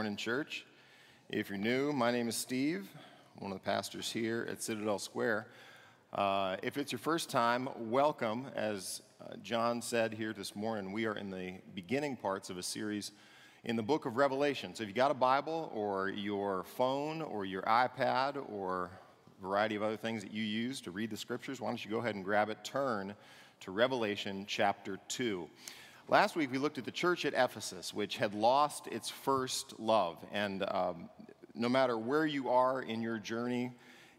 morning, church. If you're new, my name is Steve, one of the pastors here at Citadel Square. Uh, if it's your first time, welcome. As uh, John said here this morning, we are in the beginning parts of a series in the book of Revelation. So if you got a Bible or your phone or your iPad or a variety of other things that you use to read the scriptures, why don't you go ahead and grab it, turn to Revelation chapter 2. Last week we looked at the church at Ephesus, which had lost its first love. And um, no matter where you are in your journey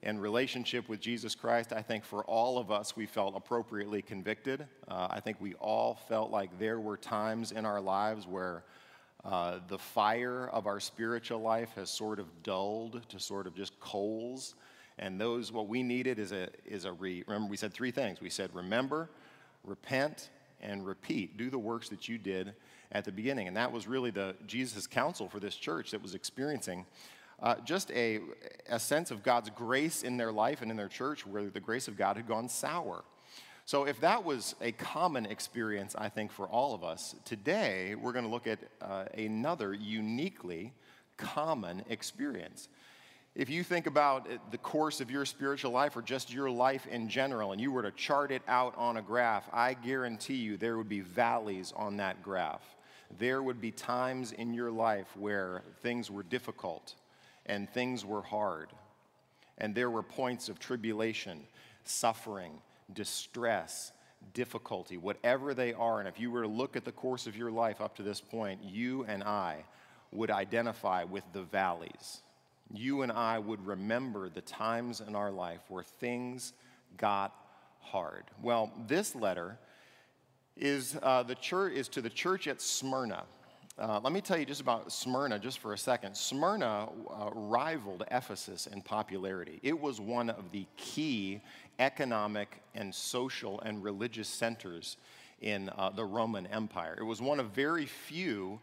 and relationship with Jesus Christ, I think for all of us, we felt appropriately convicted. Uh, I think we all felt like there were times in our lives where uh, the fire of our spiritual life has sort of dulled to sort of just coals. And those, what we needed is a, is a re, remember, we said three things. We said, remember, repent, and repeat. Do the works that you did at the beginning. And that was really the Jesus' counsel for this church that was experiencing uh, just a, a sense of God's grace in their life and in their church where the grace of God had gone sour. So, if that was a common experience, I think, for all of us, today we're going to look at uh, another uniquely common experience. If you think about the course of your spiritual life or just your life in general, and you were to chart it out on a graph, I guarantee you there would be valleys on that graph. There would be times in your life where things were difficult and things were hard, and there were points of tribulation, suffering, distress, difficulty, whatever they are. And if you were to look at the course of your life up to this point, you and I would identify with the valleys you and I would remember the times in our life where things got hard. Well, this letter is, uh, the church, is to the church at Smyrna. Uh, let me tell you just about Smyrna just for a second. Smyrna uh, rivaled Ephesus in popularity. It was one of the key economic and social and religious centers in uh, the Roman Empire. It was one of very few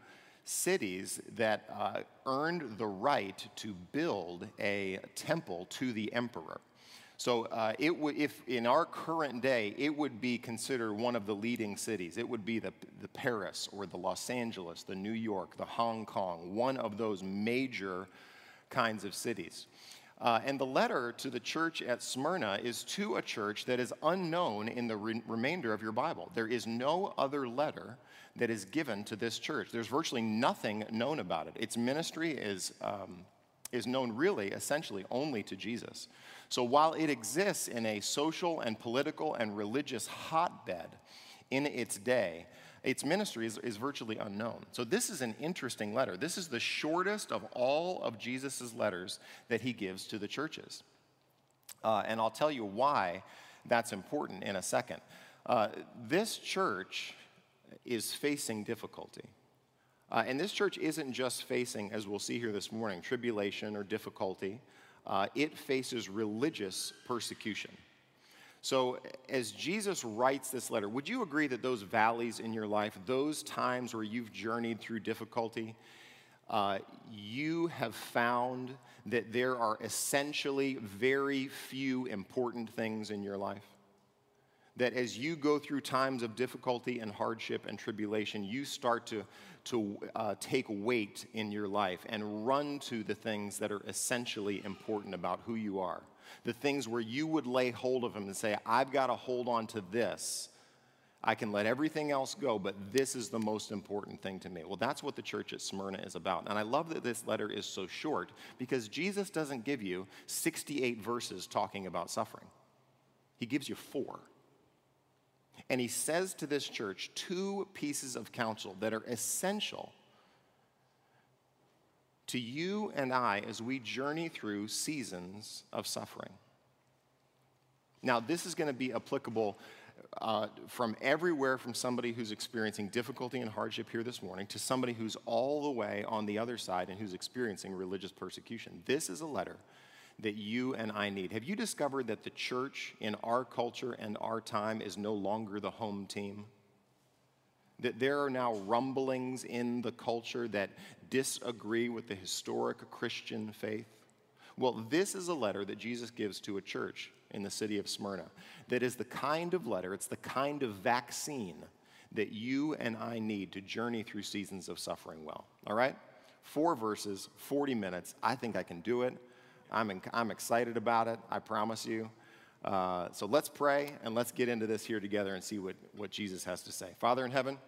cities that uh, earned the right to build a temple to the emperor. So, uh, it w- if in our current day, it would be considered one of the leading cities. It would be the, the Paris or the Los Angeles, the New York, the Hong Kong, one of those major kinds of cities. Uh, and the letter to the church at Smyrna is to a church that is unknown in the re- remainder of your Bible. There is no other letter that is given to this church. There's virtually nothing known about it. Its ministry is, um, is known really, essentially, only to Jesus. So while it exists in a social and political and religious hotbed in its day, its ministry is, is virtually unknown. So this is an interesting letter. This is the shortest of all of Jesus' letters that he gives to the churches. Uh, and I'll tell you why that's important in a second. Uh, this church is facing difficulty. Uh, and this church isn't just facing, as we'll see here this morning, tribulation or difficulty, uh, it faces religious persecution. So, as Jesus writes this letter, would you agree that those valleys in your life, those times where you've journeyed through difficulty, uh, you have found that there are essentially very few important things in your life? That as you go through times of difficulty and hardship and tribulation, you start to, to uh, take weight in your life and run to the things that are essentially important about who you are. The things where you would lay hold of them and say, I've got to hold on to this. I can let everything else go, but this is the most important thing to me. Well, that's what the church at Smyrna is about. And I love that this letter is so short because Jesus doesn't give you 68 verses talking about suffering, He gives you four. And he says to this church two pieces of counsel that are essential to you and I as we journey through seasons of suffering. Now, this is going to be applicable uh, from everywhere from somebody who's experiencing difficulty and hardship here this morning to somebody who's all the way on the other side and who's experiencing religious persecution. This is a letter that you and I need. Have you discovered that the church in our culture and our time is no longer the home team? That there are now rumblings in the culture that disagree with the historic Christian faith? Well, this is a letter that Jesus gives to a church in the city of Smyrna that is the kind of letter, it's the kind of vaccine that you and I need to journey through seasons of suffering well. All right? Four verses, 40 minutes. I think I can do it. I'm, in, I'm excited about it, I promise you. Uh, so let's pray and let's get into this here together and see what, what Jesus has to say. Father in heaven,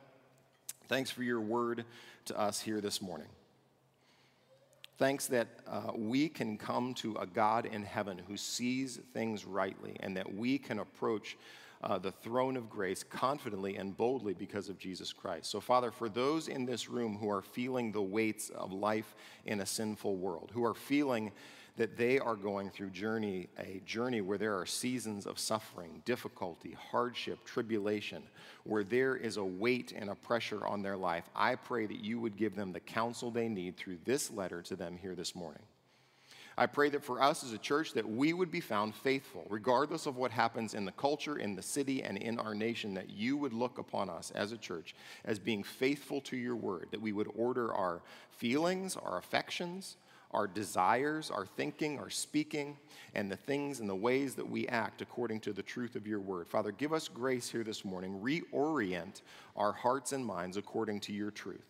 thanks for your word to us here this morning. Thanks that uh, we can come to a God in heaven who sees things rightly and that we can approach uh, the throne of grace confidently and boldly because of Jesus Christ. So, Father, for those in this room who are feeling the weights of life in a sinful world, who are feeling that they are going through journey a journey where there are seasons of suffering, difficulty, hardship, tribulation, where there is a weight and a pressure on their life. I pray that you would give them the counsel they need through this letter to them here this morning. I pray that for us as a church that we would be found faithful regardless of what happens in the culture, in the city and in our nation that you would look upon us as a church as being faithful to your word, that we would order our feelings, our affections, our desires, our thinking, our speaking, and the things and the ways that we act according to the truth of your word. Father, give us grace here this morning. Reorient our hearts and minds according to your truth.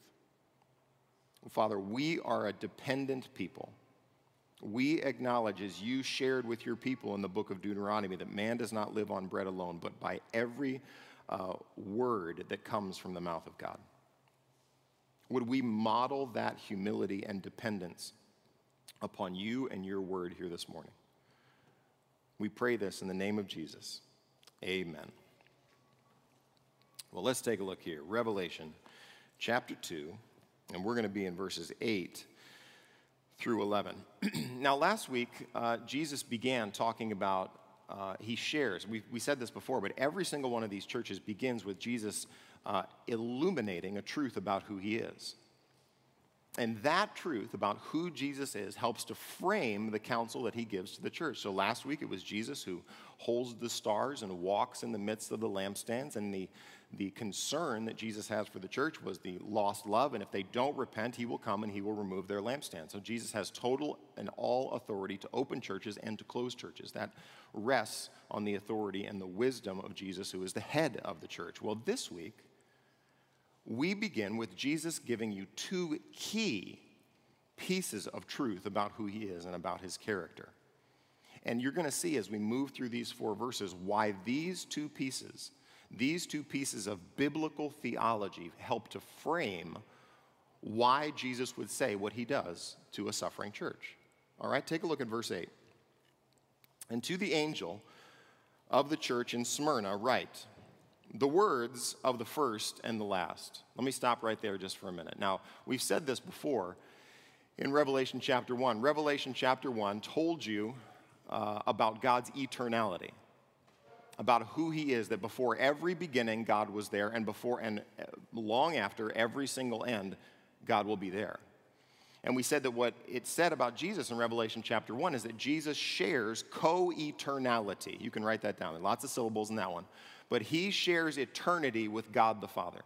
Father, we are a dependent people. We acknowledge, as you shared with your people in the book of Deuteronomy, that man does not live on bread alone, but by every uh, word that comes from the mouth of God. Would we model that humility and dependence upon you and your word here this morning. We pray this in the name of Jesus. Amen. Well, let's take a look here. Revelation chapter 2, and we're going to be in verses 8 through 11. now, last week, uh, Jesus began talking about, uh, he shares, we, we said this before, but every single one of these churches begins with Jesus uh, illuminating a truth about who he is. And that truth about who Jesus is helps to frame the counsel that he gives to the church. So last week it was Jesus who holds the stars and walks in the midst of the lampstands. And the, the concern that Jesus has for the church was the lost love. And if they don't repent, he will come and he will remove their lampstand. So Jesus has total and all authority to open churches and to close churches. That rests on the authority and the wisdom of Jesus, who is the head of the church. Well, this week, we begin with Jesus giving you two key pieces of truth about who he is and about his character. And you're going to see as we move through these four verses why these two pieces, these two pieces of biblical theology, help to frame why Jesus would say what he does to a suffering church. All right, take a look at verse 8. And to the angel of the church in Smyrna, write, the words of the first and the last. Let me stop right there just for a minute. Now, we've said this before in Revelation chapter 1. Revelation chapter 1 told you uh, about God's eternality, about who He is, that before every beginning, God was there, and before and uh, long after every single end, God will be there. And we said that what it said about Jesus in Revelation chapter 1 is that Jesus shares co eternality. You can write that down. Lots of syllables in that one but he shares eternity with God the Father.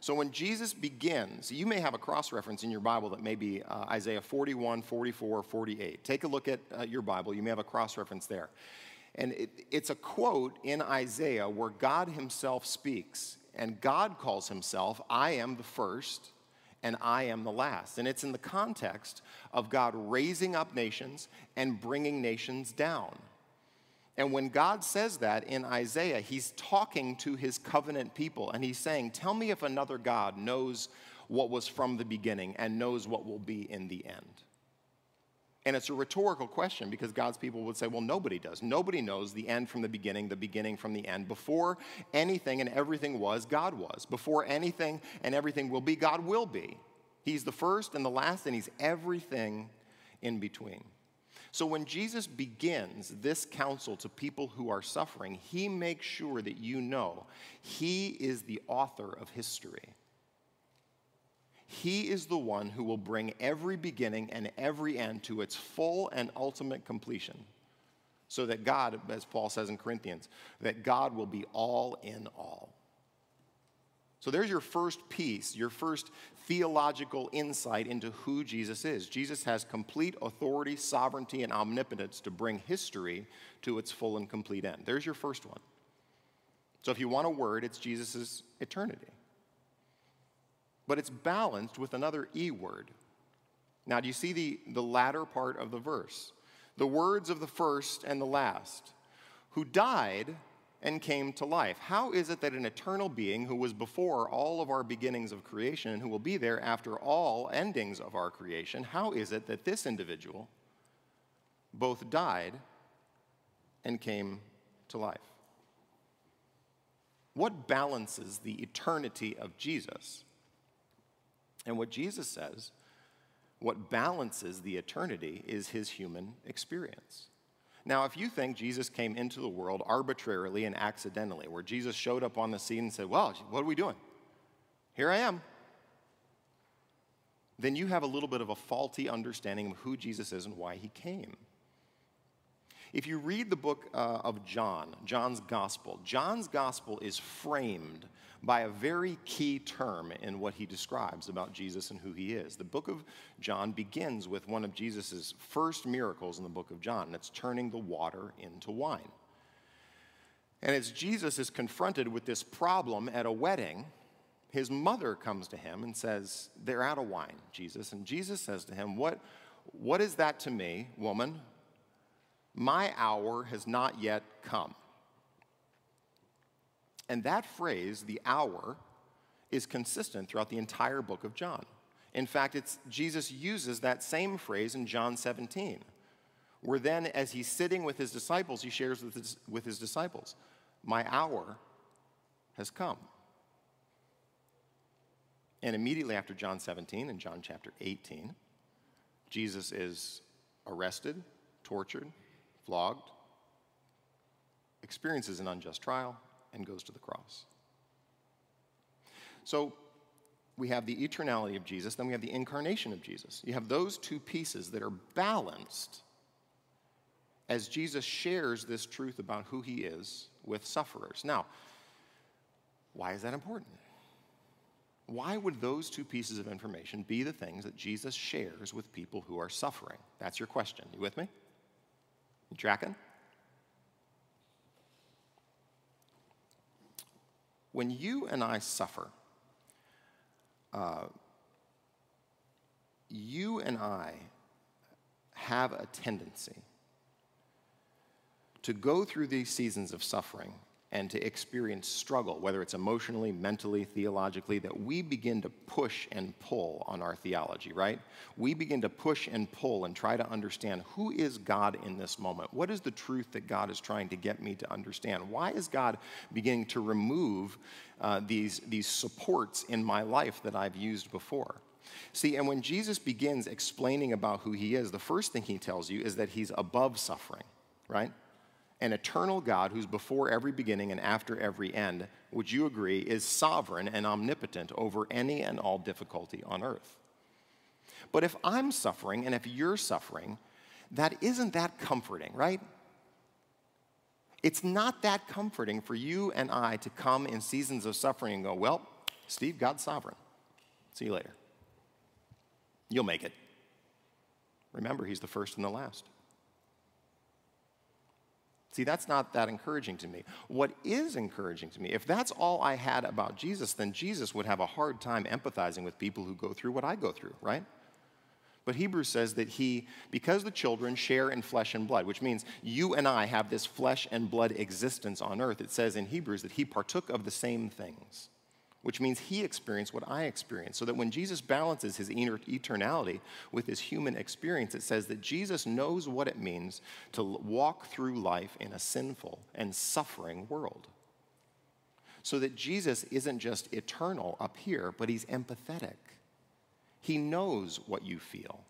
So when Jesus begins, you may have a cross reference in your Bible that may be uh, Isaiah 41, 44, 48. Take a look at uh, your Bible. You may have a cross reference there. And it, it's a quote in Isaiah where God himself speaks, and God calls himself, I am the first and I am the last. And it's in the context of God raising up nations and bringing nations down. And when God says that in Isaiah, he's talking to his covenant people and he's saying, Tell me if another God knows what was from the beginning and knows what will be in the end. And it's a rhetorical question because God's people would say, Well, nobody does. Nobody knows the end from the beginning, the beginning from the end. Before anything and everything was, God was. Before anything and everything will be, God will be. He's the first and the last, and He's everything in between. So when Jesus begins this counsel to people who are suffering, he makes sure that you know he is the author of history. He is the one who will bring every beginning and every end to its full and ultimate completion. So that God, as Paul says in Corinthians, that God will be all in all. So there's your first piece, your first theological insight into who Jesus is. Jesus has complete authority, sovereignty, and omnipotence to bring history to its full and complete end. There's your first one. So if you want a word, it's Jesus' eternity. but it's balanced with another E word. Now, do you see the, the latter part of the verse? The words of the first and the last, who died and came to life. How is it that an eternal being who was before all of our beginnings of creation and who will be there after all endings of our creation, how is it that this individual both died and came to life? What balances the eternity of Jesus? And what Jesus says, what balances the eternity is his human experience. Now, if you think Jesus came into the world arbitrarily and accidentally, where Jesus showed up on the scene and said, Well, what are we doing? Here I am. Then you have a little bit of a faulty understanding of who Jesus is and why he came. If you read the book uh, of John, John's gospel, John's gospel is framed by a very key term in what he describes about Jesus and who he is. The book of John begins with one of Jesus' first miracles in the book of John, and it's turning the water into wine. And as Jesus is confronted with this problem at a wedding, his mother comes to him and says, They're out of wine, Jesus. And Jesus says to him, What, what is that to me, woman? My hour has not yet come. And that phrase, the hour, is consistent throughout the entire book of John. In fact, it's, Jesus uses that same phrase in John 17, where then, as he's sitting with his disciples, he shares with his, with his disciples, My hour has come. And immediately after John 17, in John chapter 18, Jesus is arrested, tortured, flogged, experiences an unjust trial, and goes to the cross. So we have the eternality of Jesus, then we have the incarnation of Jesus. You have those two pieces that are balanced as Jesus shares this truth about who he is with sufferers. Now, why is that important? Why would those two pieces of information be the things that Jesus shares with people who are suffering? That's your question. You with me? You tracking? When you and I suffer, uh, you and I have a tendency to go through these seasons of suffering and to experience struggle, whether it's emotionally, mentally, theologically, that we begin to push and pull on our theology, right? We begin to push and pull and try to understand who is God in this moment? What is the truth that God is trying to get me to understand? Why is God beginning to remove uh, these, these supports in my life that I've used before? See, and when Jesus begins explaining about who he is, the first thing he tells you is that he's above suffering, right? An eternal God who's before every beginning and after every end, would you agree, is sovereign and omnipotent over any and all difficulty on earth. But if I'm suffering and if you're suffering, that isn't that comforting, right? It's not that comforting for you and I to come in seasons of suffering and go, well, Steve, God's sovereign. See you later. You'll make it. Remember, He's the first and the last. See, that's not that encouraging to me. What is encouraging to me, if that's all I had about Jesus, then Jesus would have a hard time empathizing with people who go through what I go through, right? But Hebrews says that he, because the children share in flesh and blood, which means you and I have this flesh and blood existence on earth, it says in Hebrews that he partook of the same things which means he experienced what I experienced. So that when Jesus balances his eternality with his human experience, it says that Jesus knows what it means to walk through life in a sinful and suffering world. So that Jesus isn't just eternal up here, but he's empathetic. He knows what you feel.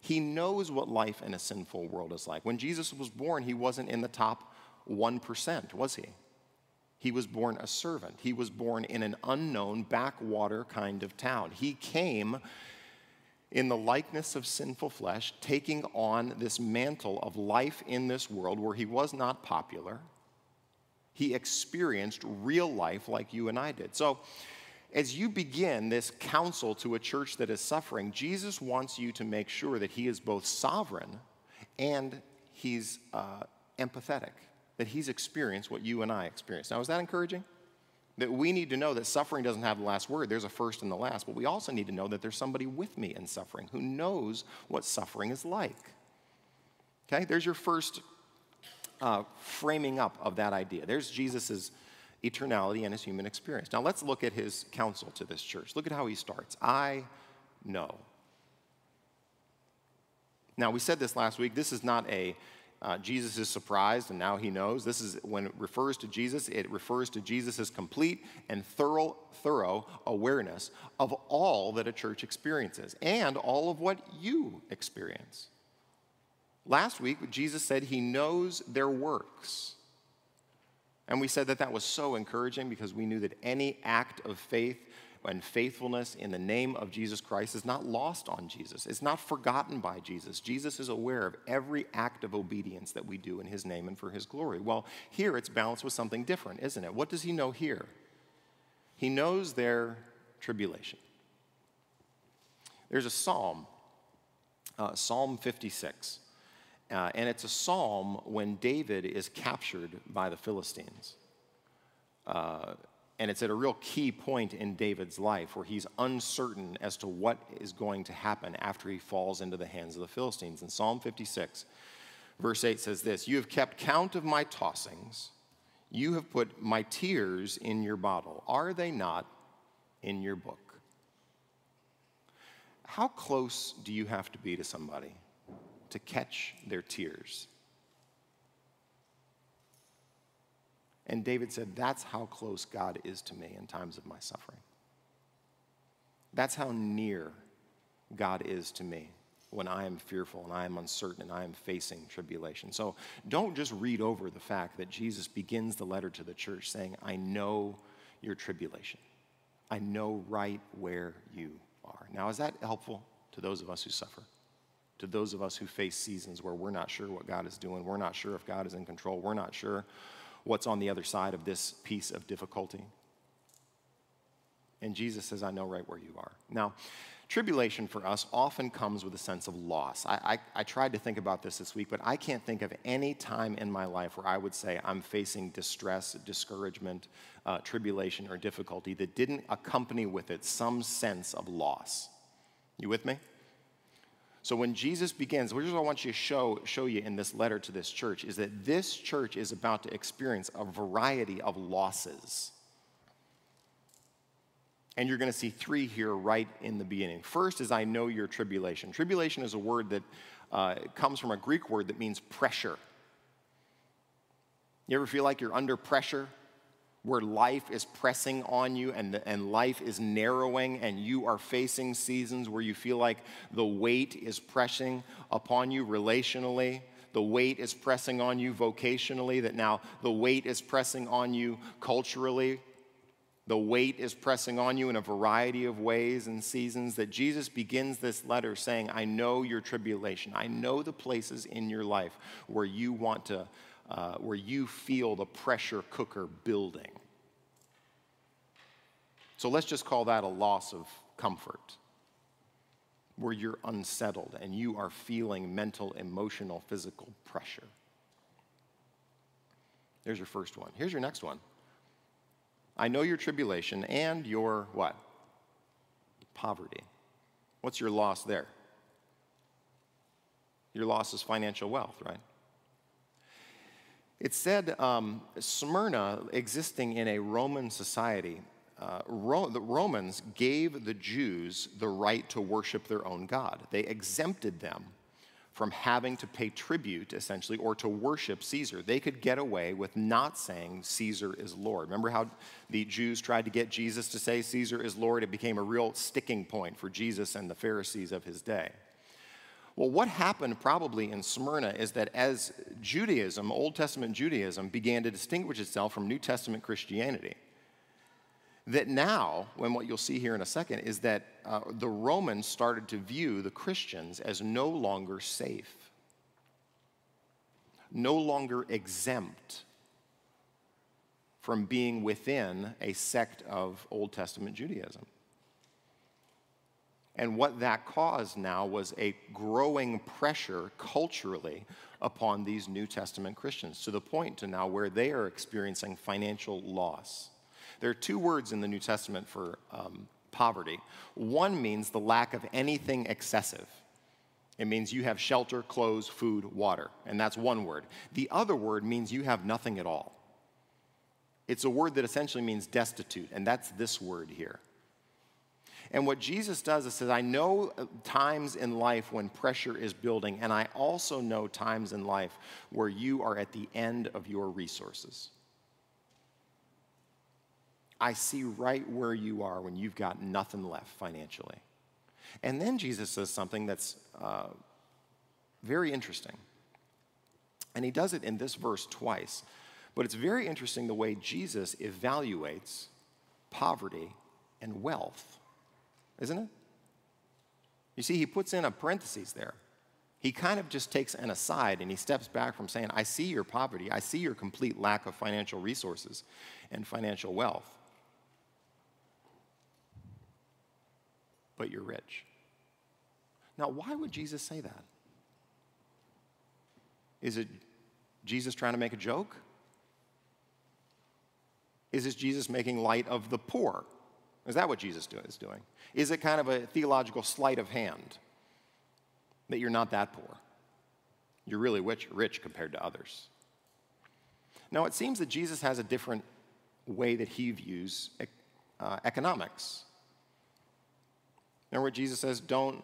He knows what life in a sinful world is like. When Jesus was born, he wasn't in the top 1%, was he? He was born a servant. He was born in an unknown backwater kind of town. He came in the likeness of sinful flesh, taking on this mantle of life in this world where he was not popular. He experienced real life like you and I did. So, as you begin this counsel to a church that is suffering, Jesus wants you to make sure that he is both sovereign and he's uh, empathetic that he's experienced what you and I experienced. Now, is that encouraging? That we need to know that suffering doesn't have the last word. There's a first and the last. But we also need to know that there's somebody with me in suffering who knows what suffering is like. Okay? There's your first uh, framing up of that idea. There's Jesus' eternality and his human experience. Now let's look at his counsel to this church. Look at how he starts. I know. Now, we said this last week. This is not a uh, Jesus is surprised and now he knows. This is when it refers to Jesus, it refers to Jesus' complete and thorough, thorough awareness of all that a church experiences and all of what you experience. Last week, Jesus said he knows their works. And we said that that was so encouraging because we knew that any act of faith and faithfulness in the name of Jesus Christ is not lost on Jesus. It's not forgotten by Jesus. Jesus is aware of every act of obedience that we do in his name and for his glory. Well, here it's balanced with something different, isn't it? What does he know here? He knows their tribulation. There's a psalm, uh, Psalm 56. Uh, and it's a psalm when David is captured by the Philistines. Uh, and it's at a real key point in David's life where he's uncertain as to what is going to happen after he falls into the hands of the Philistines. In Psalm 56, verse 8 says this You have kept count of my tossings, you have put my tears in your bottle. Are they not in your book? How close do you have to be to somebody to catch their tears. And David said, That's how close God is to me in times of my suffering. That's how near God is to me when I am fearful and I am uncertain and I am facing tribulation. So don't just read over the fact that Jesus begins the letter to the church saying, I know your tribulation. I know right where you are. Now, is that helpful to those of us who suffer? to those of us who face seasons where we're not sure what God is doing, we're not sure if God is in control, we're not sure what's on the other side of this piece of difficulty. And Jesus says, I know right where you are. Now, tribulation for us often comes with a sense of loss. I, I, I, tried to think about this this week, but I can't think of any time in my life where I would say I'm facing distress, discouragement, uh, tribulation, or difficulty that didn't accompany with it some sense of loss. You with me? So when Jesus begins, here's what I want you to show, show you in this letter to this church is that this church is about to experience a variety of losses. And you're going to see three here right in the beginning. First is I know your tribulation. Tribulation is a word that uh, comes from a Greek word that means pressure. You ever feel like you're under pressure? Where life is pressing on you and, and life is narrowing, and you are facing seasons where you feel like the weight is pressing upon you relationally, the weight is pressing on you vocationally, that now the weight is pressing on you culturally, the weight is pressing on you in a variety of ways and seasons. That Jesus begins this letter saying, I know your tribulation. I know the places in your life where you want to uh, where you feel the pressure cooker building. So let's just call that a loss of comfort, where you're unsettled and you are feeling mental, emotional, physical pressure. There's your first one. Here's your next one. I know your tribulation and your what? Poverty. What's your loss there? Your loss is financial wealth, right? It said um, Smyrna, existing in a Roman society, uh, Ro- the Romans gave the Jews the right to worship their own God. They exempted them from having to pay tribute, essentially, or to worship Caesar. They could get away with not saying Caesar is Lord. Remember how the Jews tried to get Jesus to say Caesar is Lord? It became a real sticking point for Jesus and the Pharisees of his day. Well, what happened probably in Smyrna is that as Judaism, Old Testament Judaism, began to distinguish itself from New Testament Christianity, that now, when what you'll see here in a second, is that uh, the Romans started to view the Christians as no longer safe, no longer exempt from being within a sect of Old Testament Judaism. And what that caused now was a growing pressure culturally upon these New Testament Christians to the point to now where they are experiencing financial loss. There are two words in the New Testament for um, poverty. One means the lack of anything excessive. It means you have shelter, clothes, food, water, and that's one word. The other word means you have nothing at all. It's a word that essentially means destitute, and that's this word here. And what Jesus does is says, I know uh, times in life when pressure is building, and I also know times in life where you are at the end of your resources. I see right where you are when you've got nothing left financially. And then Jesus says something that's uh, very interesting. And he does it in this verse twice. But it's very interesting the way Jesus evaluates poverty and wealth, isn't it? You see, he puts in a parenthesis there. He kind of just takes an aside and he steps back from saying, I see your poverty, I see your complete lack of financial resources and financial wealth. But you're rich. Now, why would Jesus say that? Is it Jesus trying to make a joke? Is this Jesus making light of the poor? Is that what Jesus is doing? Is it kind of a theological sleight of hand that you're not that poor? You're really rich, rich compared to others. Now, it seems that Jesus has a different way that he views uh, economics. Remember what Jesus says? Don't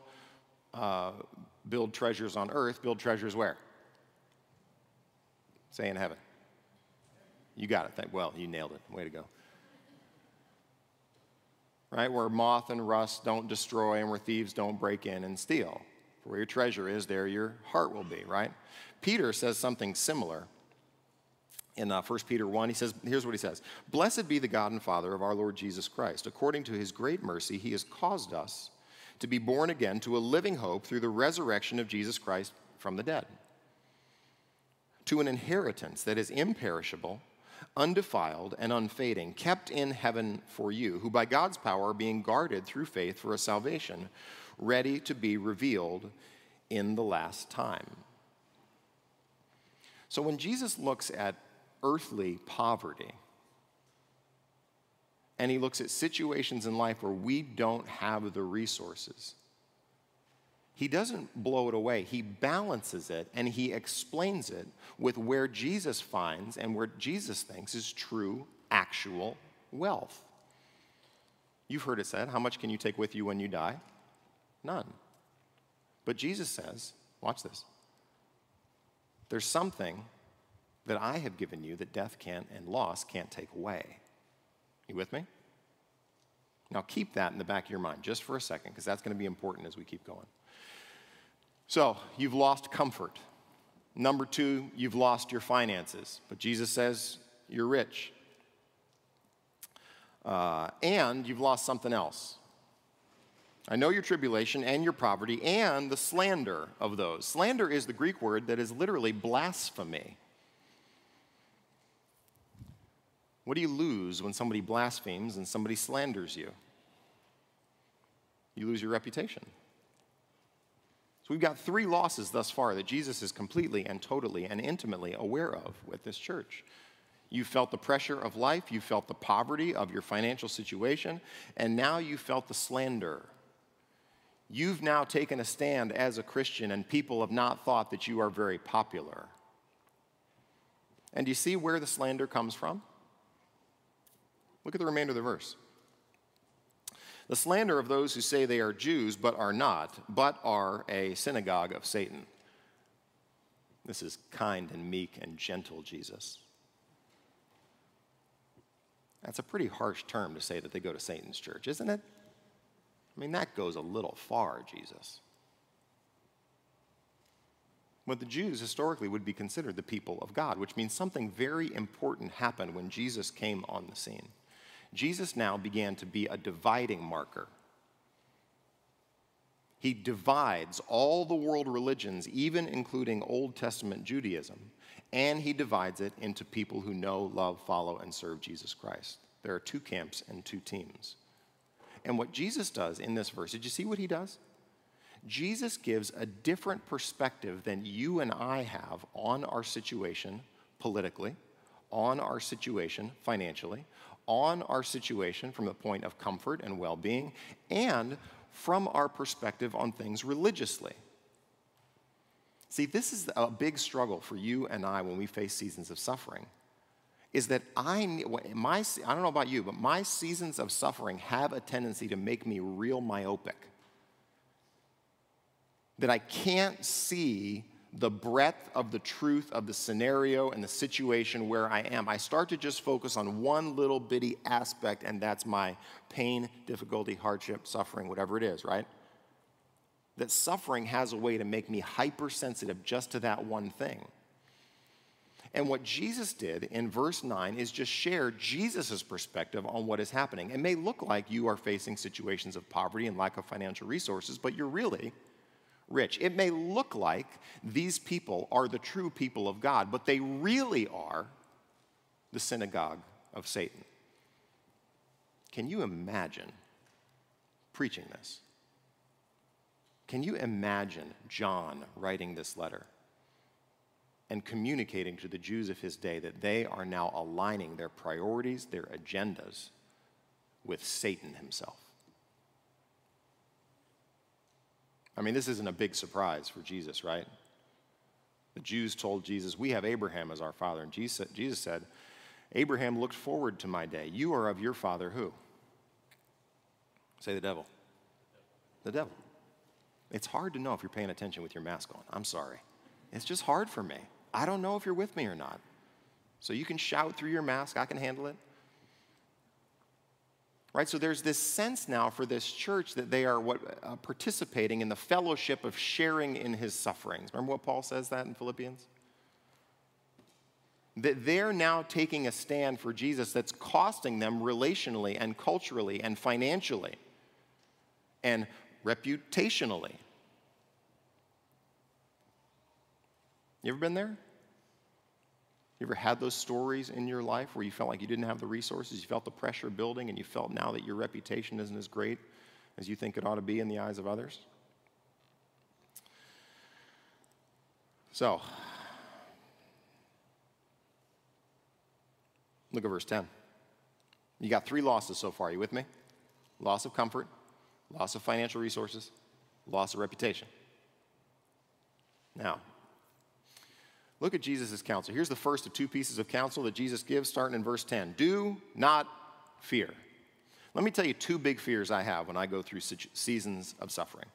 uh, build treasures on earth, build treasures where? Say in heaven. You got it. Well, you nailed it. Way to go. Right? Where moth and rust don't destroy and where thieves don't break in and steal. For where your treasure is, there your heart will be, right? Peter says something similar in uh, 1 Peter 1. He says, here's what he says Blessed be the God and Father of our Lord Jesus Christ. According to his great mercy, he has caused us to be born again to a living hope through the resurrection of Jesus Christ from the dead, to an inheritance that is imperishable undefiled and unfading, kept in heaven for you, who by God's power are being guarded through faith for a salvation ready to be revealed in the last time. So when Jesus looks at earthly poverty, and he looks at situations in life where we don't have the resources, he doesn't blow it away. He balances it and he explains it with where Jesus finds and where Jesus thinks is true, actual wealth. You've heard it said, How much can you take with you when you die? None. But Jesus says, Watch this. There's something that I have given you that death can't and loss can't take away. You with me? Now keep that in the back of your mind just for a second, because that's going to be important as we keep going. So, you've lost comfort. Number two, you've lost your finances. But Jesus says you're rich. Uh, and you've lost something else. I know your tribulation and your poverty and the slander of those. Slander is the Greek word that is literally blasphemy. What do you lose when somebody blasphemes and somebody slanders you? You lose your reputation. So we've got three losses thus far that Jesus is completely and totally and intimately aware of with this church. You felt the pressure of life, you felt the poverty of your financial situation, and now you felt the slander. You've now taken a stand as a Christian, and people have not thought that you are very popular. And do you see where the slander comes from? Look at the remainder of the verse. The slander of those who say they are Jews but are not, but are a synagogue of Satan. This is kind and meek and gentle Jesus. That's a pretty harsh term to say that they go to Satan's church, isn't it? I mean, that goes a little far, Jesus. But the Jews historically would be considered the people of God, which means something very important happened when Jesus came on the scene. Jesus now began to be a dividing marker. He divides all the world religions, even including Old Testament Judaism, and he divides it into people who know, love, follow, and serve Jesus Christ. There are two camps and two teams. And what Jesus does in this verse, did you see what he does? Jesus gives a different perspective than you and I have on our situation politically, on our situation financially, on our situation from the point of comfort and well being and from our perspective on things religiously. See, this is a big struggle for you and I when we face seasons of suffering. Is that I, my, I don't know about you, but my seasons of suffering have a tendency to make me real myopic. That I can't see the breadth of the truth of the scenario and the situation where I am. I start to just focus on one little bitty aspect, and that's my pain, difficulty, hardship, suffering, whatever it is, right? That suffering has a way to make me hypersensitive just to that one thing. And what Jesus did in verse 9 is just share Jesus' perspective on what is happening. It may look like you are facing situations of poverty and lack of financial resources, but you're really rich. It may look like these people are the true people of God, but they really are the synagogue of Satan. Can you imagine preaching this? Can you imagine John writing this letter and communicating to the Jews of his day that they are now aligning their priorities, their agendas with Satan himself? I mean, this isn't a big surprise for Jesus, right? The Jews told Jesus, We have Abraham as our father. And Jesus, said, Abraham looked forward to my day. You are of your father who? Say the devil. The devil. It's hard to know if you're paying attention with your mask on. I'm sorry. It's just hard for me. I don't know if you're with me or not. So you can shout through your mask, I can handle it. Right? So there's this sense now for this church that they are what, uh, participating in the fellowship of sharing in his sufferings. Remember what Paul says that in Philippians? That they're now taking a stand for Jesus that's costing them relationally and culturally and financially and reputationally. You ever been there? You ever had those stories in your life where you felt like you didn't have the resources, you felt the pressure building, and you felt now that your reputation isn't as great as you think it ought to be in the eyes of others? So, look at verse 10. You got three losses so far. Are you with me? Loss of comfort, loss of financial resources, loss of reputation. Now, Look at Jesus' counsel. Here's the first of two pieces of counsel that Jesus gives, starting in verse 10. Do not fear. Let me tell you two big fears I have when I go through seasons of suffering.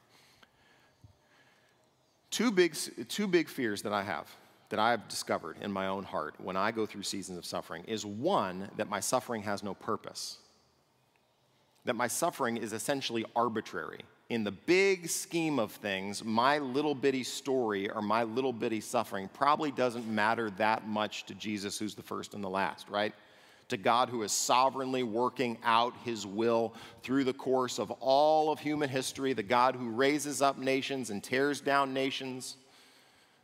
Two big, two big fears that I have that I have discovered in my own heart when I go through seasons of suffering is one, that my suffering has no purpose, that my suffering is essentially arbitrary in the big scheme of things, my little bitty story or my little bitty suffering probably doesn't matter that much to Jesus, who's the first and the last, right? To God, who is sovereignly working out his will through the course of all of human history, the God who raises up nations and tears down nations,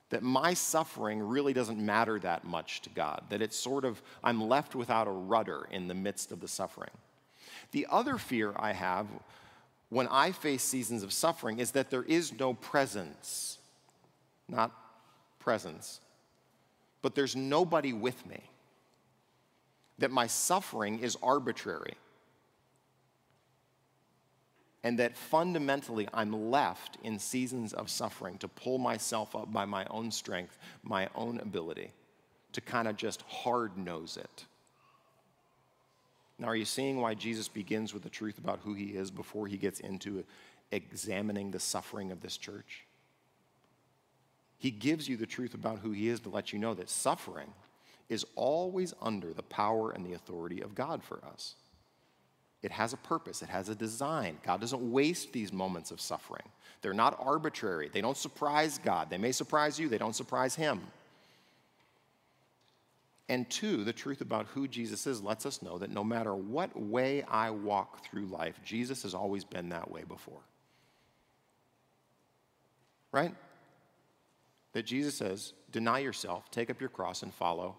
that my suffering really doesn't matter that much to God, that it's sort of, I'm left without a rudder in the midst of the suffering. The other fear I have when I face seasons of suffering is that there is no presence, not presence, but there's nobody with me. That my suffering is arbitrary. And that fundamentally I'm left in seasons of suffering to pull myself up by my own strength, my own ability, to kind of just hard nose it. Now, are you seeing why Jesus begins with the truth about who he is before he gets into examining the suffering of this church? He gives you the truth about who he is to let you know that suffering is always under the power and the authority of God for us. It has a purpose, it has a design. God doesn't waste these moments of suffering. They're not arbitrary, they don't surprise God. They may surprise you, they don't surprise him. And two, the truth about who Jesus is lets us know that no matter what way I walk through life, Jesus has always been that way before. Right? That Jesus says, deny yourself, take up your cross, and follow.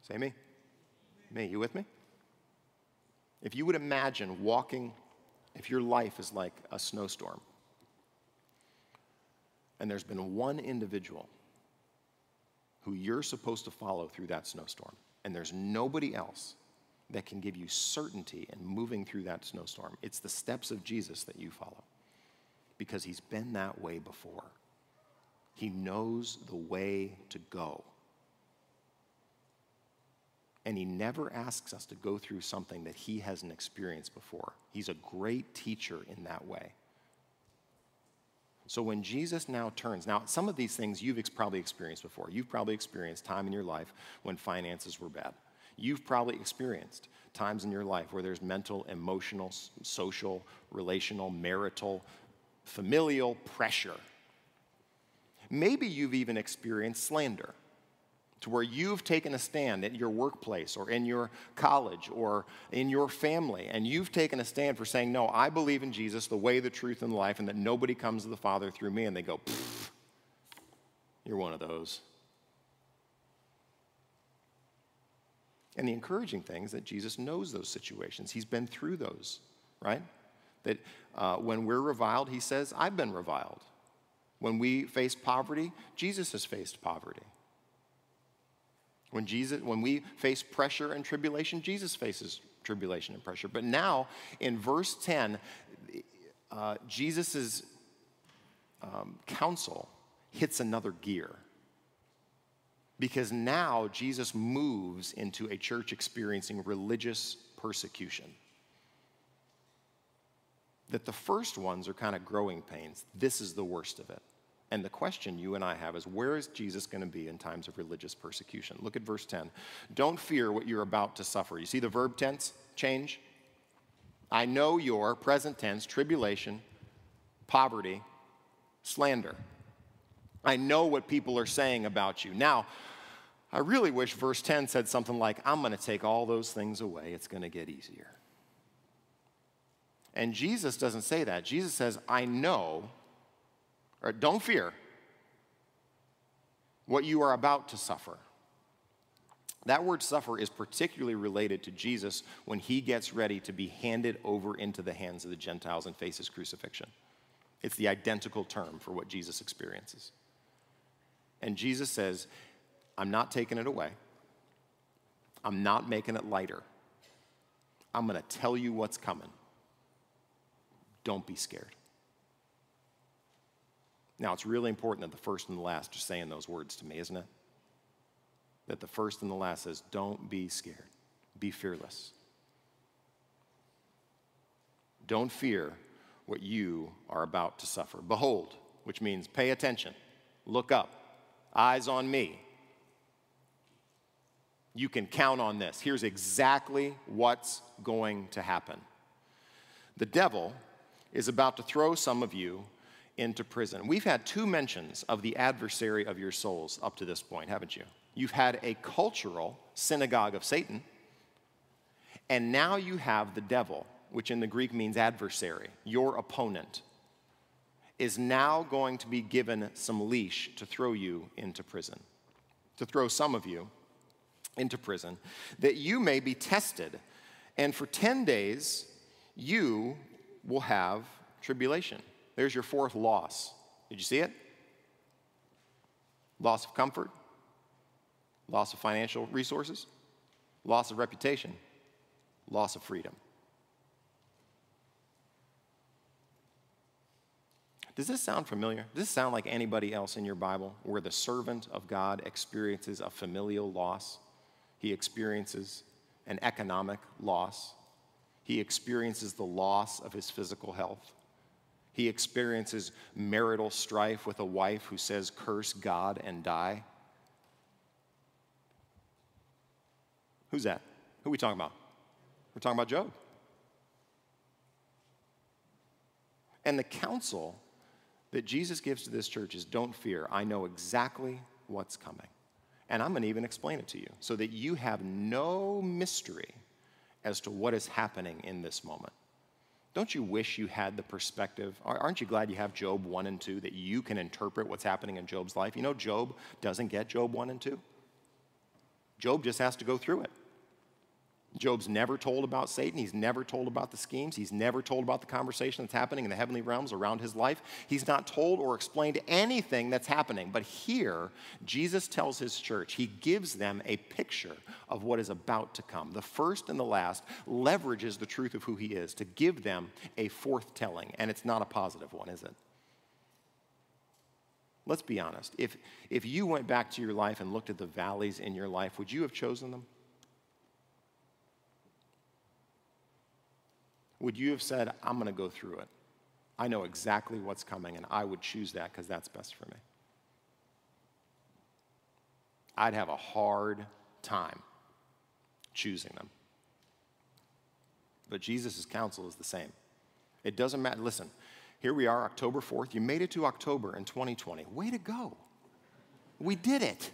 Say me. Me. You with me? If you would imagine walking, if your life is like a snowstorm, and there's been one individual who you're supposed to follow through that snowstorm, and there's nobody else, that can give you certainty in moving through that snowstorm. It's the steps of Jesus that you follow because he's been that way before. He knows the way to go. And he never asks us to go through something that he hasn't experienced before. He's a great teacher in that way. So when Jesus now turns, now some of these things you've probably experienced before. You've probably experienced time in your life when finances were bad. You've probably experienced times in your life where there's mental, emotional, social, relational, marital, familial pressure. Maybe you've even experienced slander to where you've taken a stand at your workplace or in your college or in your family, and you've taken a stand for saying, No, I believe in Jesus, the way, the truth, and the life, and that nobody comes to the Father through me. And they go, You're one of those. And the encouraging thing is that Jesus knows those situations. He's been through those, right? That uh, when we're reviled, he says, I've been reviled. When we face poverty, Jesus has faced poverty. When, Jesus, when we face pressure and tribulation, Jesus faces tribulation and pressure. But now, in verse 10, uh, Jesus' um, counsel hits another gear. Because now Jesus moves into a church experiencing religious persecution. That the first ones are kind of growing pains. This is the worst of it. And the question you and I have is where is Jesus going to be in times of religious persecution? Look at verse 10. Don't fear what you're about to suffer. You see the verb tense change? I know your present tense, tribulation, poverty, slander. I know what people are saying about you. Now, I really wish verse 10 said something like, I'm going to take all those things away. It's going to get easier. And Jesus doesn't say that. Jesus says, I know or don't fear what you are about to suffer. That word suffer is particularly related to Jesus when he gets ready to be handed over into the hands of the Gentiles and faces crucifixion. It's the identical term for what Jesus experiences. And Jesus says, I'm not taking it away. I'm not making it lighter. I'm going to tell you what's coming. Don't be scared. Now, it's really important that the first and the last are saying those words to me, isn't it? That the first and the last says, Don't be scared, be fearless. Don't fear what you are about to suffer. Behold, which means pay attention, look up, eyes on me. You can count on this. Here's exactly what's going to happen. The devil is about to throw some of you into prison. We've had two mentions of the adversary of your souls up to this point, haven't you? You've had a cultural synagogue of Satan, and now you have the devil, which in the Greek means adversary, your opponent, is now going to be given some leash to throw you into prison, to throw some of you into prison, that you may be tested. And for 10 days, you will have tribulation. There's your fourth loss. Did you see it? Loss of comfort, loss of financial resources, loss of reputation, loss of freedom. Does this sound familiar? Does this sound like anybody else in your Bible where the servant of God experiences a familial loss? He experiences an economic loss. He experiences the loss of his physical health. He experiences marital strife with a wife who says, Curse God and die. Who's that? Who are we talking about? We're talking about Job. And the counsel that Jesus gives to this church is don't fear. I know exactly what's coming. And I'm going to even explain it to you so that you have no mystery as to what is happening in this moment. Don't you wish you had the perspective? Aren't you glad you have Job 1 and 2 that you can interpret what's happening in Job's life? You know, Job doesn't get Job 1 and 2. Job just has to go through it. Job's never told about Satan. He's never told about the schemes. He's never told about the conversation that's happening in the heavenly realms around his life. He's not told or explained anything that's happening. But here, Jesus tells his church, he gives them a picture of what is about to come. The first and the last leverages the truth of who he is to give them a fourth telling. And it's not a positive one, is it? Let's be honest. If, if you went back to your life and looked at the valleys in your life, would you have chosen them? Would you have said, I'm going to go through it? I know exactly what's coming, and I would choose that because that's best for me. I'd have a hard time choosing them. But Jesus' counsel is the same. It doesn't matter. Listen, here we are, October 4th. You made it to October in 2020. Way to go. We did it.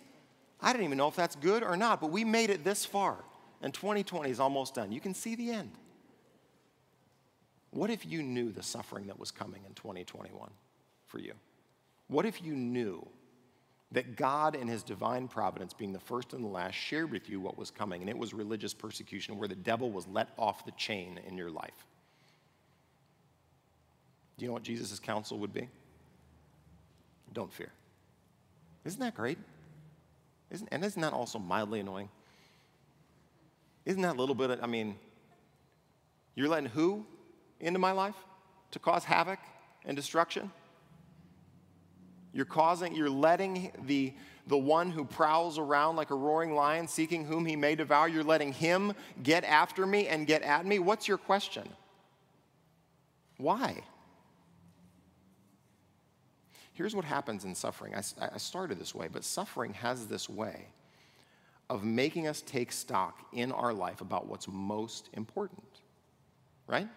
I don't even know if that's good or not, but we made it this far. And 2020 is almost done. You can see the end. What if you knew the suffering that was coming in 2021 for you? What if you knew that God, in His divine providence, being the first and the last, shared with you what was coming, and it was religious persecution where the devil was let off the chain in your life? Do you know what Jesus' counsel would be? Don't fear. Isn't that great? Isn't, and isn't that also mildly annoying? Isn't that a little bit, of, I mean, you're letting who into my life to cause havoc and destruction? You're causing, you're letting the, the one who prowls around like a roaring lion seeking whom he may devour, you're letting him get after me and get at me? What's your question? Why? Here's what happens in suffering. I, I started this way, but suffering has this way of making us take stock in our life about what's most important, right?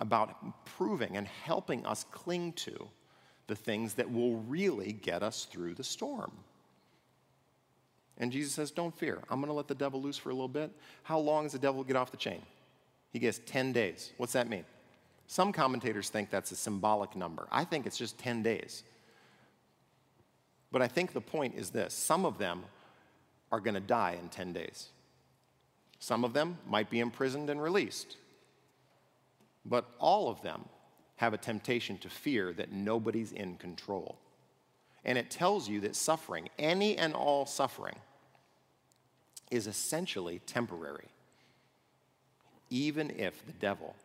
About proving and helping us cling to the things that will really get us through the storm. And Jesus says, Don't fear. I'm going to let the devil loose for a little bit. How long does the devil get off the chain? He gets 10 days. What's that mean? Some commentators think that's a symbolic number. I think it's just 10 days. But I think the point is this some of them are going to die in 10 days. Some of them might be imprisoned and released. But all of them have a temptation to fear that nobody's in control. And it tells you that suffering, any and all suffering, is essentially temporary, even if the devil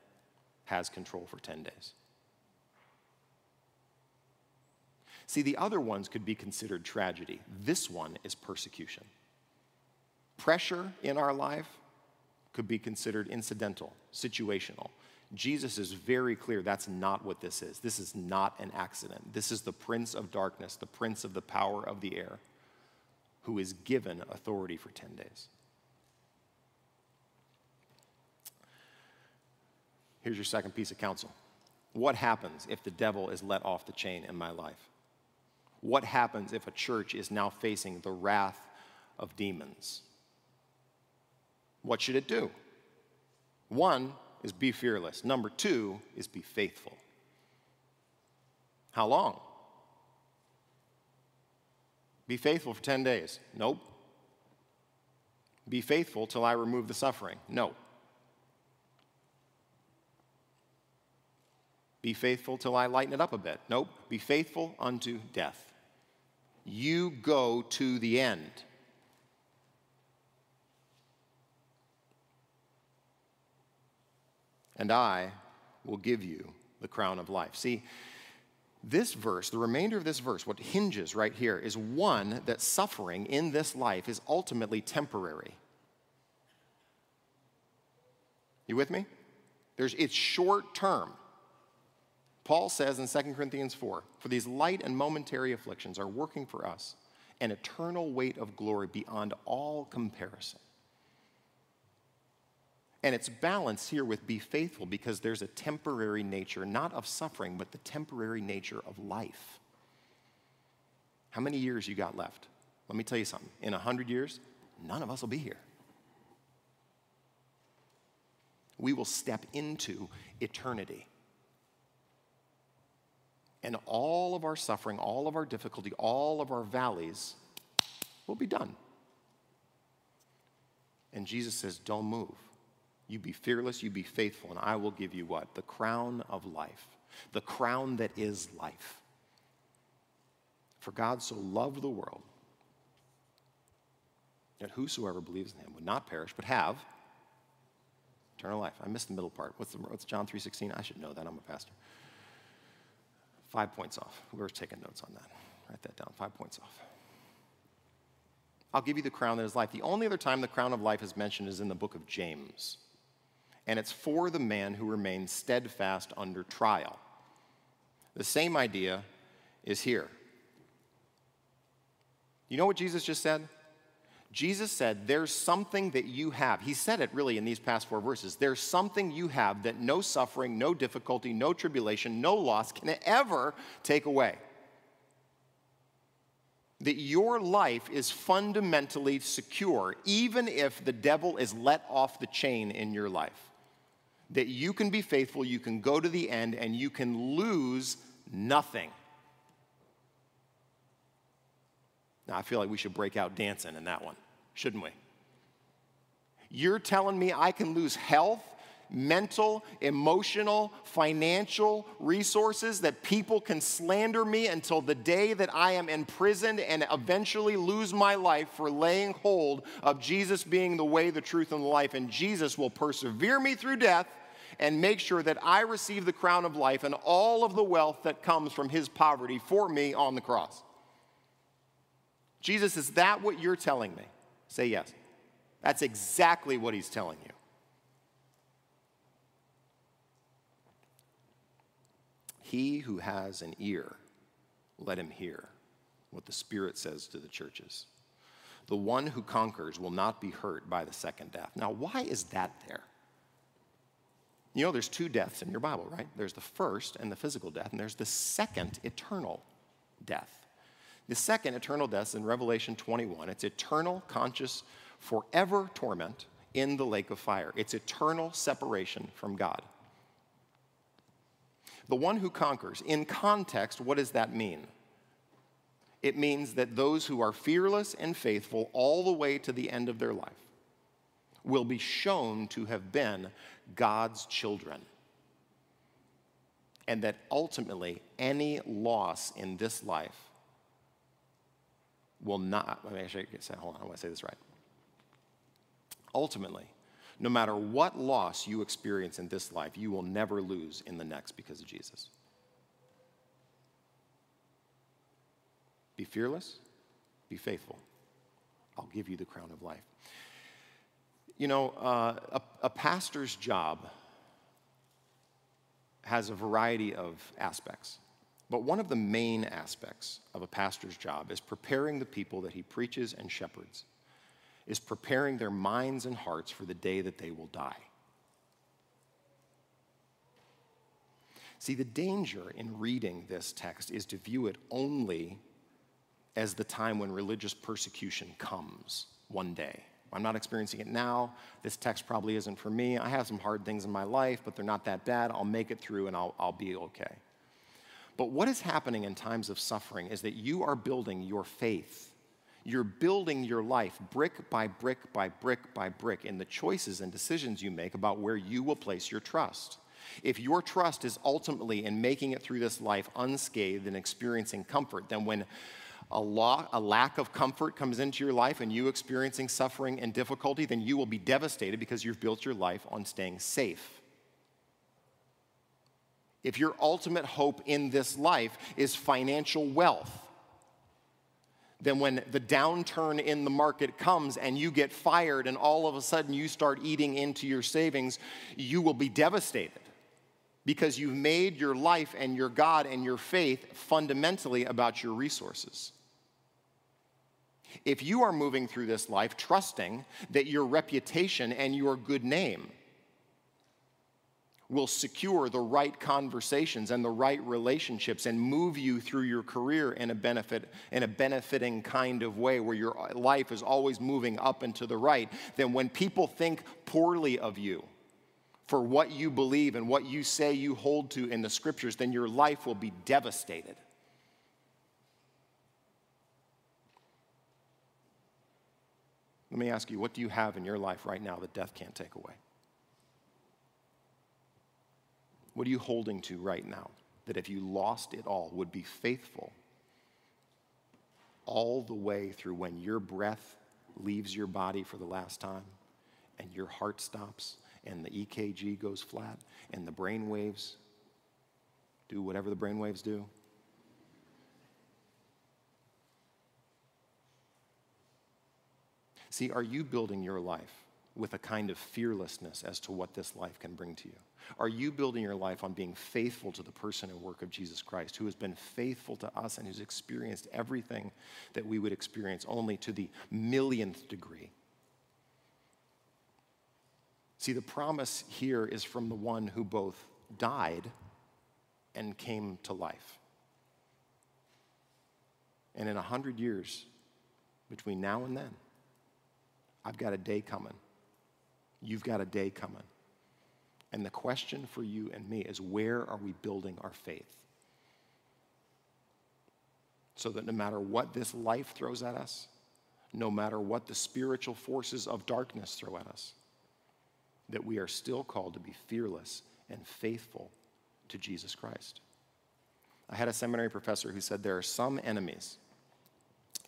has control for 10 days. See, the other ones could be considered tragedy. This one is persecution. Pressure in our life could be considered incidental, situational. Jesus is very clear that's not what this is. This is not an accident. This is the prince of darkness, the prince of the power of the air, who is given authority for 10 days. Here's your second piece of counsel. What happens if the devil is let off the chain in my life? What happens if a church is now facing the wrath of demons? What should it do? One, is be fearless. Number two is be faithful. How long? Be faithful for 10 days. Nope. Be faithful till I remove the suffering. No. Be faithful till I lighten it up a bit. Nope. Be faithful unto death. You go to the end. And I will give you the crown of life. See, this verse, the remainder of this verse, what hinges right here is one that suffering in this life is ultimately temporary. You with me? There's, it's short term. Paul says in 2 Corinthians 4 For these light and momentary afflictions are working for us an eternal weight of glory beyond all comparison. And it's balanced here with be faithful because there's a temporary nature, not of suffering, but the temporary nature of life. How many years you got left? Let me tell you something. In a hundred years, none of us will be here. We will step into eternity. And all of our suffering, all of our difficulty, all of our valleys will be done. And Jesus says, Don't move. You be fearless, you be faithful, and I will give you what? The crown of life, the crown that is life. For God so loved the world that whosoever believes in him would not perish, but have eternal life. I missed the middle part. What's, the, what's John 3.16? I should know that. I'm a pastor. Five points off. Whoever's taking notes on that, write that down. Five points off. I'll give you the crown that is life. The only other time the crown of life is mentioned is in the book of James. And it's for the man who remains steadfast under trial. The same idea is here. You know what Jesus just said? Jesus said, There's something that you have. He said it really in these past four verses. There's something you have that no suffering, no difficulty, no tribulation, no loss can ever take away. That your life is fundamentally secure, even if the devil is let off the chain in your life. That you can be faithful, you can go to the end, and you can lose nothing. Now, I feel like we should break out dancing in that one shouldn't we? You're telling me I can lose health, mental, emotional, financial resources, that people can slander me until the day that I am imprisoned and eventually lose my life for laying hold of Jesus being the way, the truth, and the life. And Jesus will persevere me through death and make sure that I receive the crown of life and all of the wealth that comes from his poverty for me on the cross. Jesus, is that what you're telling me? Say yes. That's exactly what he's telling you. He who has an ear, let him hear what the Spirit says to the churches. The one who conquers will not be hurt by the second death. Now, why is that there? You know, there's two deaths in your Bible, right? There's the first and the physical death, and there's the second eternal death. The second eternal death is in Revelation 21. It's eternal, conscious, forever torment in the lake of fire. It's eternal separation from God. The one who conquers, in context, what does that mean? It means that those who are fearless and faithful all the way to the end of their life will be shown to have been God's children. And that ultimately, any loss in this life will not, let me say, hold on, I want to say this right. Ultimately, no matter what loss you experience in this life, you will never lose in the next because of Jesus. Be fearless, be faithful. I'll give you the crown of life. You know, uh, a, a pastor's job has a variety of aspects. But one of the main aspects of a pastor's job is preparing the people that he preaches and shepherds, is preparing their minds and hearts for the day that they will die. See, the danger in reading this text is to view it only as the time when religious persecution comes one day. I'm not experiencing it now. This text probably isn't for me. I have some hard things in my life, but they're not that bad. I'll make it through and I'll, I'll be okay. But what is happening in times of suffering is that you are building your faith. You're building your life brick by brick by brick by brick in the choices and decisions you make about where you will place your trust. If your trust is ultimately in making it through this life unscathed and experiencing comfort, then when a, law, a lack of comfort comes into your life and you experiencing suffering and difficulty, then you will be devastated because you've built your life on staying safe if your ultimate hope in this life is financial wealth, then when the downturn in the market comes and you get fired and all of a sudden you start eating into your savings, you will be devastated because you've made your life and your God and your faith fundamentally about your resources. If you are moving through this life trusting that your reputation and your good name will secure the right conversations and the right relationships and move you through your career in a benefit in a benefiting kind of way where your life is always moving up and to the right then when people think poorly of you for what you believe and what you say you hold to in the scriptures then your life will be devastated Let me ask you, what do you have in your life right now that death can't take away? What are you holding to right now that if you lost it all would be faithful all the way through when your breath leaves your body for the last time and your heart stops and the EKG goes flat and the brain waves do whatever the brain waves do? See, are you building your life with a kind of fearlessness as to what this life can bring to you? Are you building your life on being faithful to the person and work of Jesus Christ, who has been faithful to us and who's experienced everything that we would experience only to the millionth degree? See, the promise here is from the one who both died and came to life. And in a hundred years, between now and then, I've got a day coming. You've got a day coming. And the question for you and me is where are we building our faith? So that no matter what this life throws at us, no matter what the spiritual forces of darkness throw at us, that we are still called to be fearless and faithful to Jesus Christ. I had a seminary professor who said there are some enemies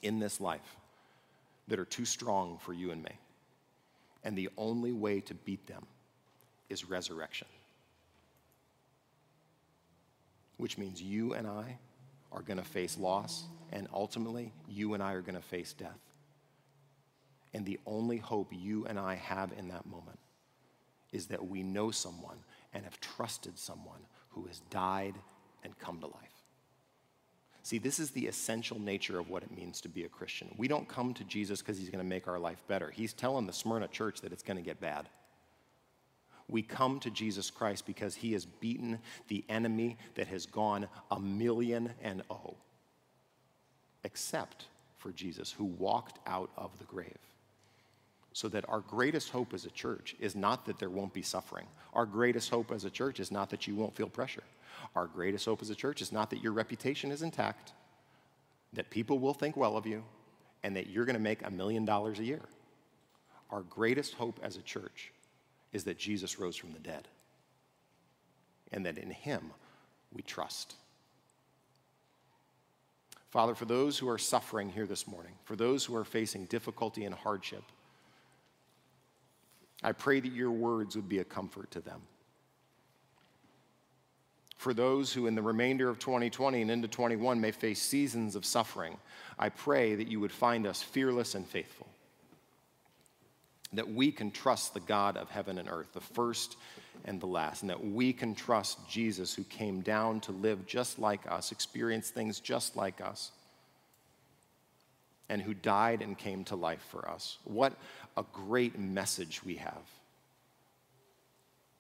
in this life that are too strong for you and me. And the only way to beat them is resurrection. Which means you and I are going to face loss, and ultimately, you and I are going to face death. And the only hope you and I have in that moment is that we know someone and have trusted someone who has died and come to life. See, this is the essential nature of what it means to be a Christian. We don't come to Jesus because he's going to make our life better. He's telling the Smyrna church that it's going to get bad. We come to Jesus Christ because he has beaten the enemy that has gone a million and oh, except for Jesus, who walked out of the grave. So that our greatest hope as a church is not that there won't be suffering. Our greatest hope as a church is not that you won't feel pressure. Our greatest hope as a church is not that your reputation is intact, that people will think well of you, and that you're going to make a million dollars a year. Our greatest hope as a church is that Jesus rose from the dead, and that in him we trust. Father, for those who are suffering here this morning, for those who are facing difficulty and hardship, I pray that your words would be a comfort to them for those who in the remainder of 2020 and into 21 may face seasons of suffering, I pray that you would find us fearless and faithful. That we can trust the God of heaven and earth, the first and the last, and that we can trust Jesus who came down to live just like us, experience things just like us, and who died and came to life for us. What a great message we have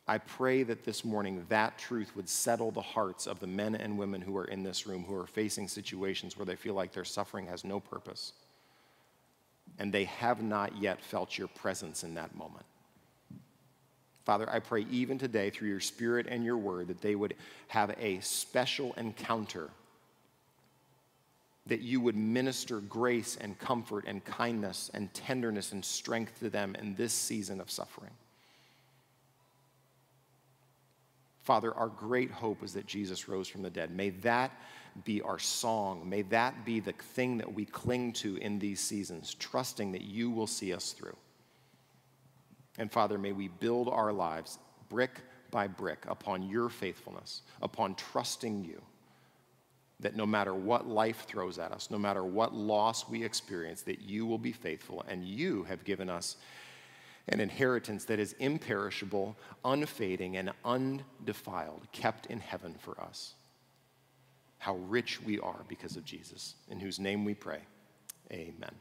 I pray that this morning that truth would settle the hearts of the men and women who are in this room who are facing situations where they feel like their suffering has no purpose and they have not yet felt your presence in that moment. Father, I pray even today through your spirit and your word that they would have a special encounter, that you would minister grace and comfort and kindness and tenderness and strength to them in this season of suffering. Father, our great hope is that Jesus rose from the dead. May that be our song. May that be the thing that we cling to in these seasons, trusting that you will see us through. And Father, may we build our lives brick by brick upon your faithfulness, upon trusting you. That no matter what life throws at us, no matter what loss we experience, that you will be faithful and you have given us an inheritance that is imperishable, unfading, and undefiled, kept in heaven for us. How rich we are because of Jesus, in whose name we pray. Amen.